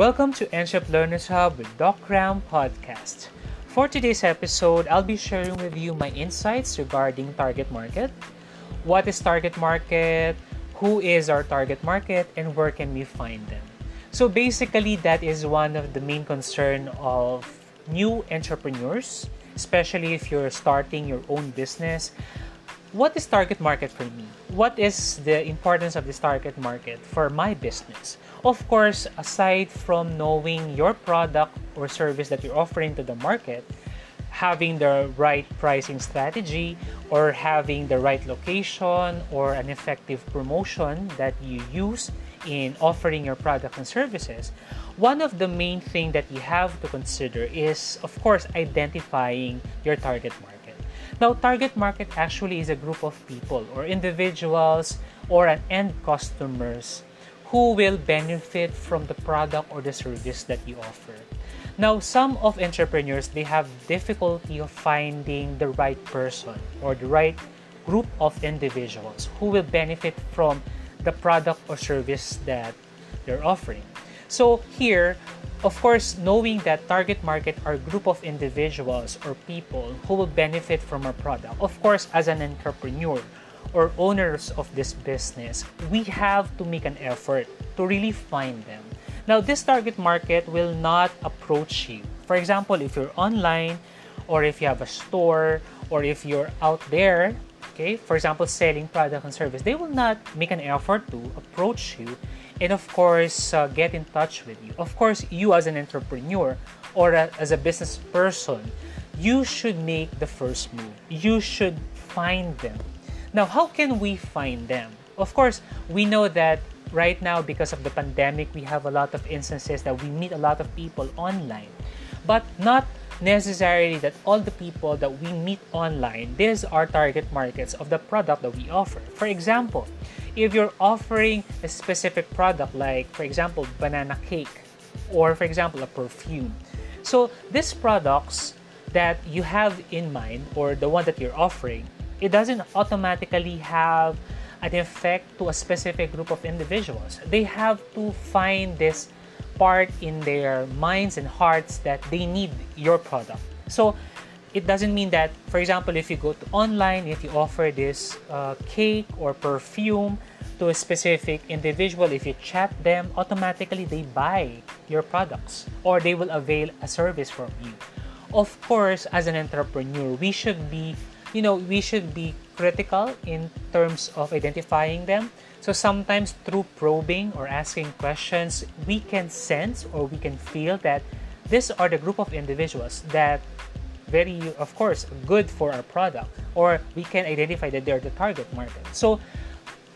Welcome to Entrep Learners Hub with Doc Ram Podcast. For today's episode, I'll be sharing with you my insights regarding target market. What is target market? Who is our target market? And where can we find them? So basically, that is one of the main concern of new entrepreneurs, especially if you're starting your own business. What is target market for me? What is the importance of this target market for my business? Of course, aside from knowing your product or service that you're offering to the market, having the right pricing strategy or having the right location or an effective promotion that you use in offering your product and services, one of the main thing that you have to consider is of course identifying your target market. Now, target market actually is a group of people or individuals or an end customers who will benefit from the product or the service that you offer. Now, some of entrepreneurs they have difficulty of finding the right person or the right group of individuals who will benefit from the product or service that they're offering. So here, of course, knowing that target market are group of individuals or people who will benefit from our product. Of course, as an entrepreneur or owners of this business, we have to make an effort to really find them. Now, this target market will not approach you. For example, if you're online or if you have a store or if you're out there okay? For example selling product and service. They will not make an effort to approach you and of course uh, get in touch with you. Of course you as an entrepreneur or a, as a business person you should make the first move. You should find them. Now how can we find them? Of course we know that right now because of the pandemic we have a lot of instances that we meet a lot of people online but not necessarily that all the people that we meet online, these are target markets of the product that we offer. For example, if you're offering a specific product like, for example, banana cake or, for example, a perfume. So these products that you have in mind or the one that you're offering, it doesn't automatically have an effect to a specific group of individuals. They have to find this part in their minds and hearts that they need your product. So it doesn't mean that, for example, if you go to online, if you offer this uh, cake or perfume to a specific individual, if you chat them, automatically they buy your products or they will avail a service from you. Of course, as an entrepreneur, we should be, you know, we should be critical in terms of identifying them so sometimes through probing or asking questions, we can sense or we can feel that these are the group of individuals that very of course good for our product or we can identify that they're the target market. So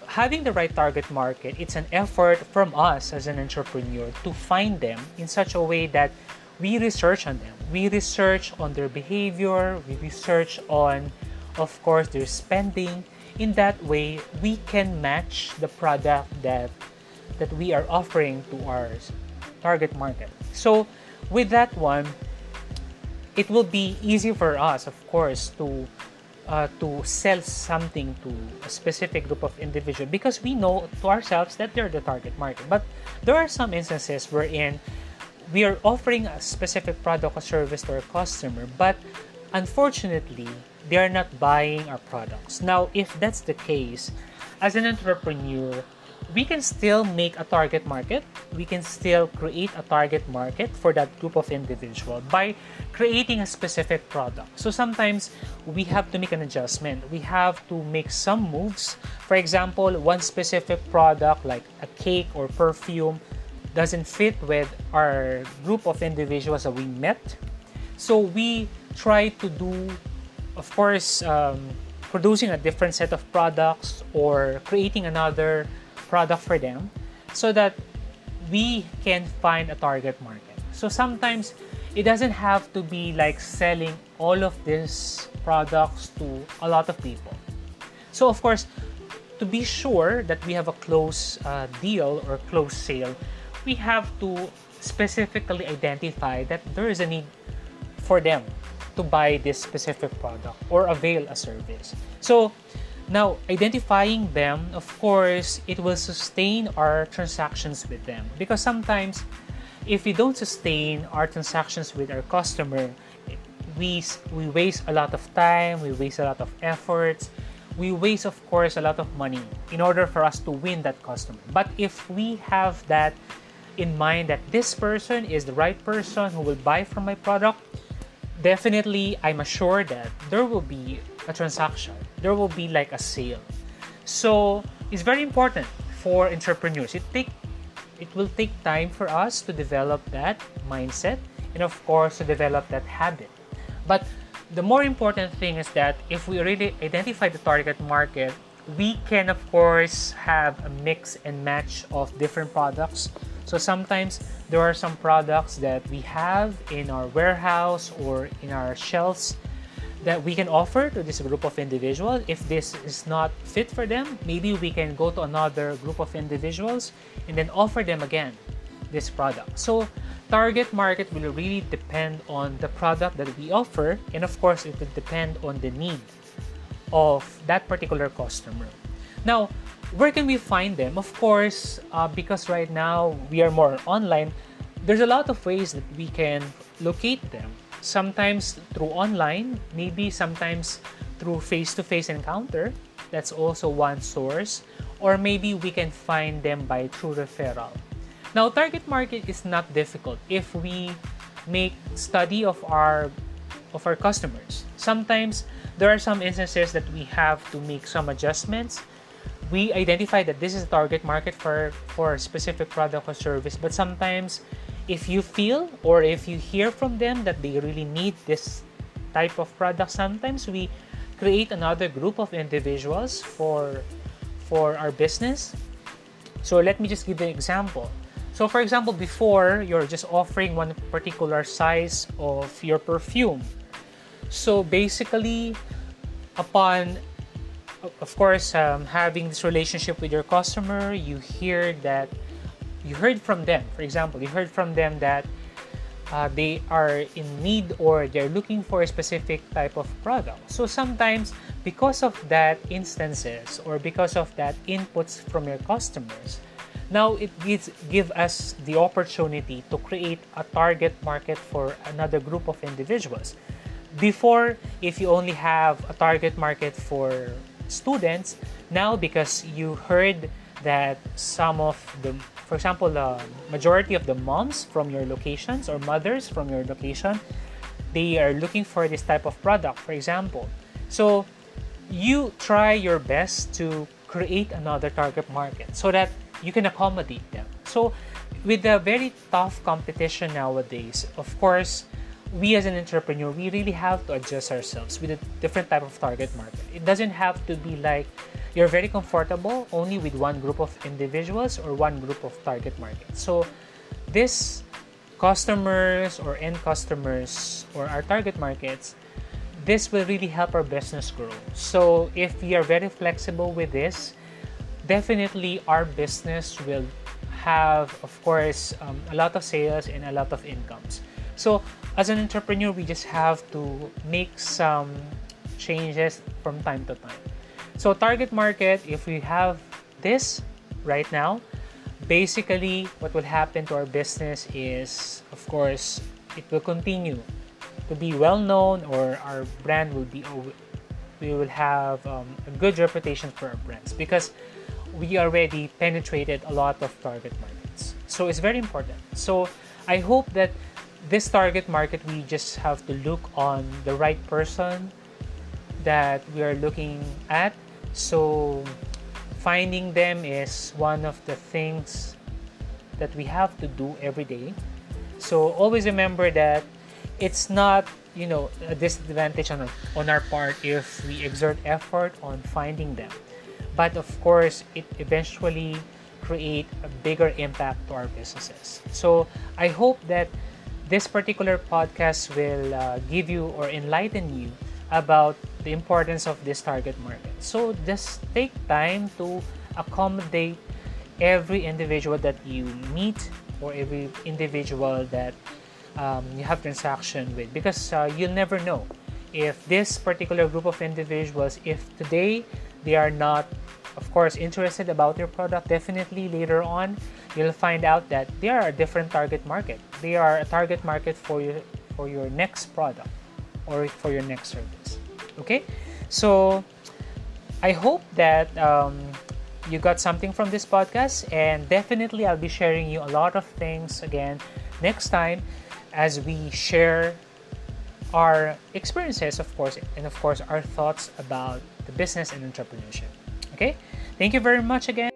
having the right target market, it's an effort from us as an entrepreneur to find them in such a way that we research on them. We research on their behavior, we research on of course their spending. In that way we can match the product that that we are offering to our target market. So with that one it will be easy for us of course to uh, to sell something to a specific group of individuals because we know to ourselves that they're the target market. But there are some instances wherein we are offering a specific product or service to our customer but unfortunately they are not buying our products. Now, if that's the case, as an entrepreneur, we can still make a target market. We can still create a target market for that group of individual by creating a specific product. So sometimes we have to make an adjustment. We have to make some moves. For example, one specific product like a cake or perfume doesn't fit with our group of individuals that we met. So we try to do of course, um, producing a different set of products or creating another product for them so that we can find a target market. So sometimes it doesn't have to be like selling all of these products to a lot of people. So, of course, to be sure that we have a close uh, deal or close sale, we have to specifically identify that there is a need for them to buy this specific product or avail a service. So now identifying them, of course, it will sustain our transactions with them because sometimes if we don't sustain our transactions with our customer, we we waste a lot of time, we waste a lot of efforts, we waste of course a lot of money in order for us to win that customer. But if we have that in mind that this person is the right person who will buy from my product, definitely I'm assured that there will be a transaction. There will be like a sale. So it's very important for entrepreneurs. It take it will take time for us to develop that mindset and of course to develop that habit. But the more important thing is that if we really identify the target market, we can of course have a mix and match of different products. So sometimes there are some products that we have in our warehouse or in our shelves that we can offer to this group of individuals. If this is not fit for them, maybe we can go to another group of individuals and then offer them again this product. So target market will really depend on the product that we offer and of course it will depend on the need of that particular customer. Now, where can we find them? Of course, uh, because right now we are more online, there's a lot of ways that we can locate them sometimes through online, maybe sometimes through face to face encounter. That's also one source. Or maybe we can find them by through referral. Now, target market is not difficult if we make study of our of our customers. Sometimes there are some instances that we have to make some adjustments. We identify that this is a target market for for a specific product or service, but sometimes if you feel or if you hear from them that they really need this type of product sometimes we create another group of individuals for for our business. So let me just give an example. So for example before you're just offering one particular size of your perfume. So basically upon of course um, having this relationship with your customer you hear that you heard from them. For example you heard from them that uh, they are in need or they're looking for a specific type of product. So sometimes because of that instances or because of that inputs from your customers now it gives give us the opportunity to create a target market for another group of individuals. Before if you only have a target market for students now because you heard that some of the for example, the majority of the moms from your locations or mothers from your location, they are looking for this type of product, for example. So you try your best to create another target market so that you can accommodate them. So with the very tough competition nowadays, of course, we as an entrepreneur, we really have to adjust ourselves with a different type of target market. It doesn't have to be like you're very comfortable only with one group of individuals or one group of target market. So this customers or end customers or our target markets, this will really help our business grow. So if we are very flexible with this, definitely our business will have, of course, um, a lot of sales and a lot of incomes. So as an entrepreneur, we just have to make some changes from time to time. So target market, if we have this right now, basically what will happen to our business is, of course, it will continue to be well known or our brand will be we will have um, a good reputation for our brands because we already penetrated a lot of target markets so it's very important so i hope that this target market we just have to look on the right person that we are looking at so, finding them is one of the things that we have to do every day. So, always remember that it's not, you know, a disadvantage on, on our part if we exert effort on finding them. But of course, it eventually create a bigger impact to our businesses. So, I hope that this particular podcast will uh, give you or enlighten you about the importance of this target market. So just take time to accommodate every individual that you meet or every individual that um, you have transaction with because uh, you'll never know if this particular group of individuals if today they are not of course, interested about your product, definitely later on you'll find out that they are a different target market. They are a target market for your for your next product or for your next service. Okay, so I hope that um, you got something from this podcast, and definitely I'll be sharing you a lot of things again next time as we share our experiences, of course, and of course our thoughts about the business and entrepreneurship. Okay, thank you very much again.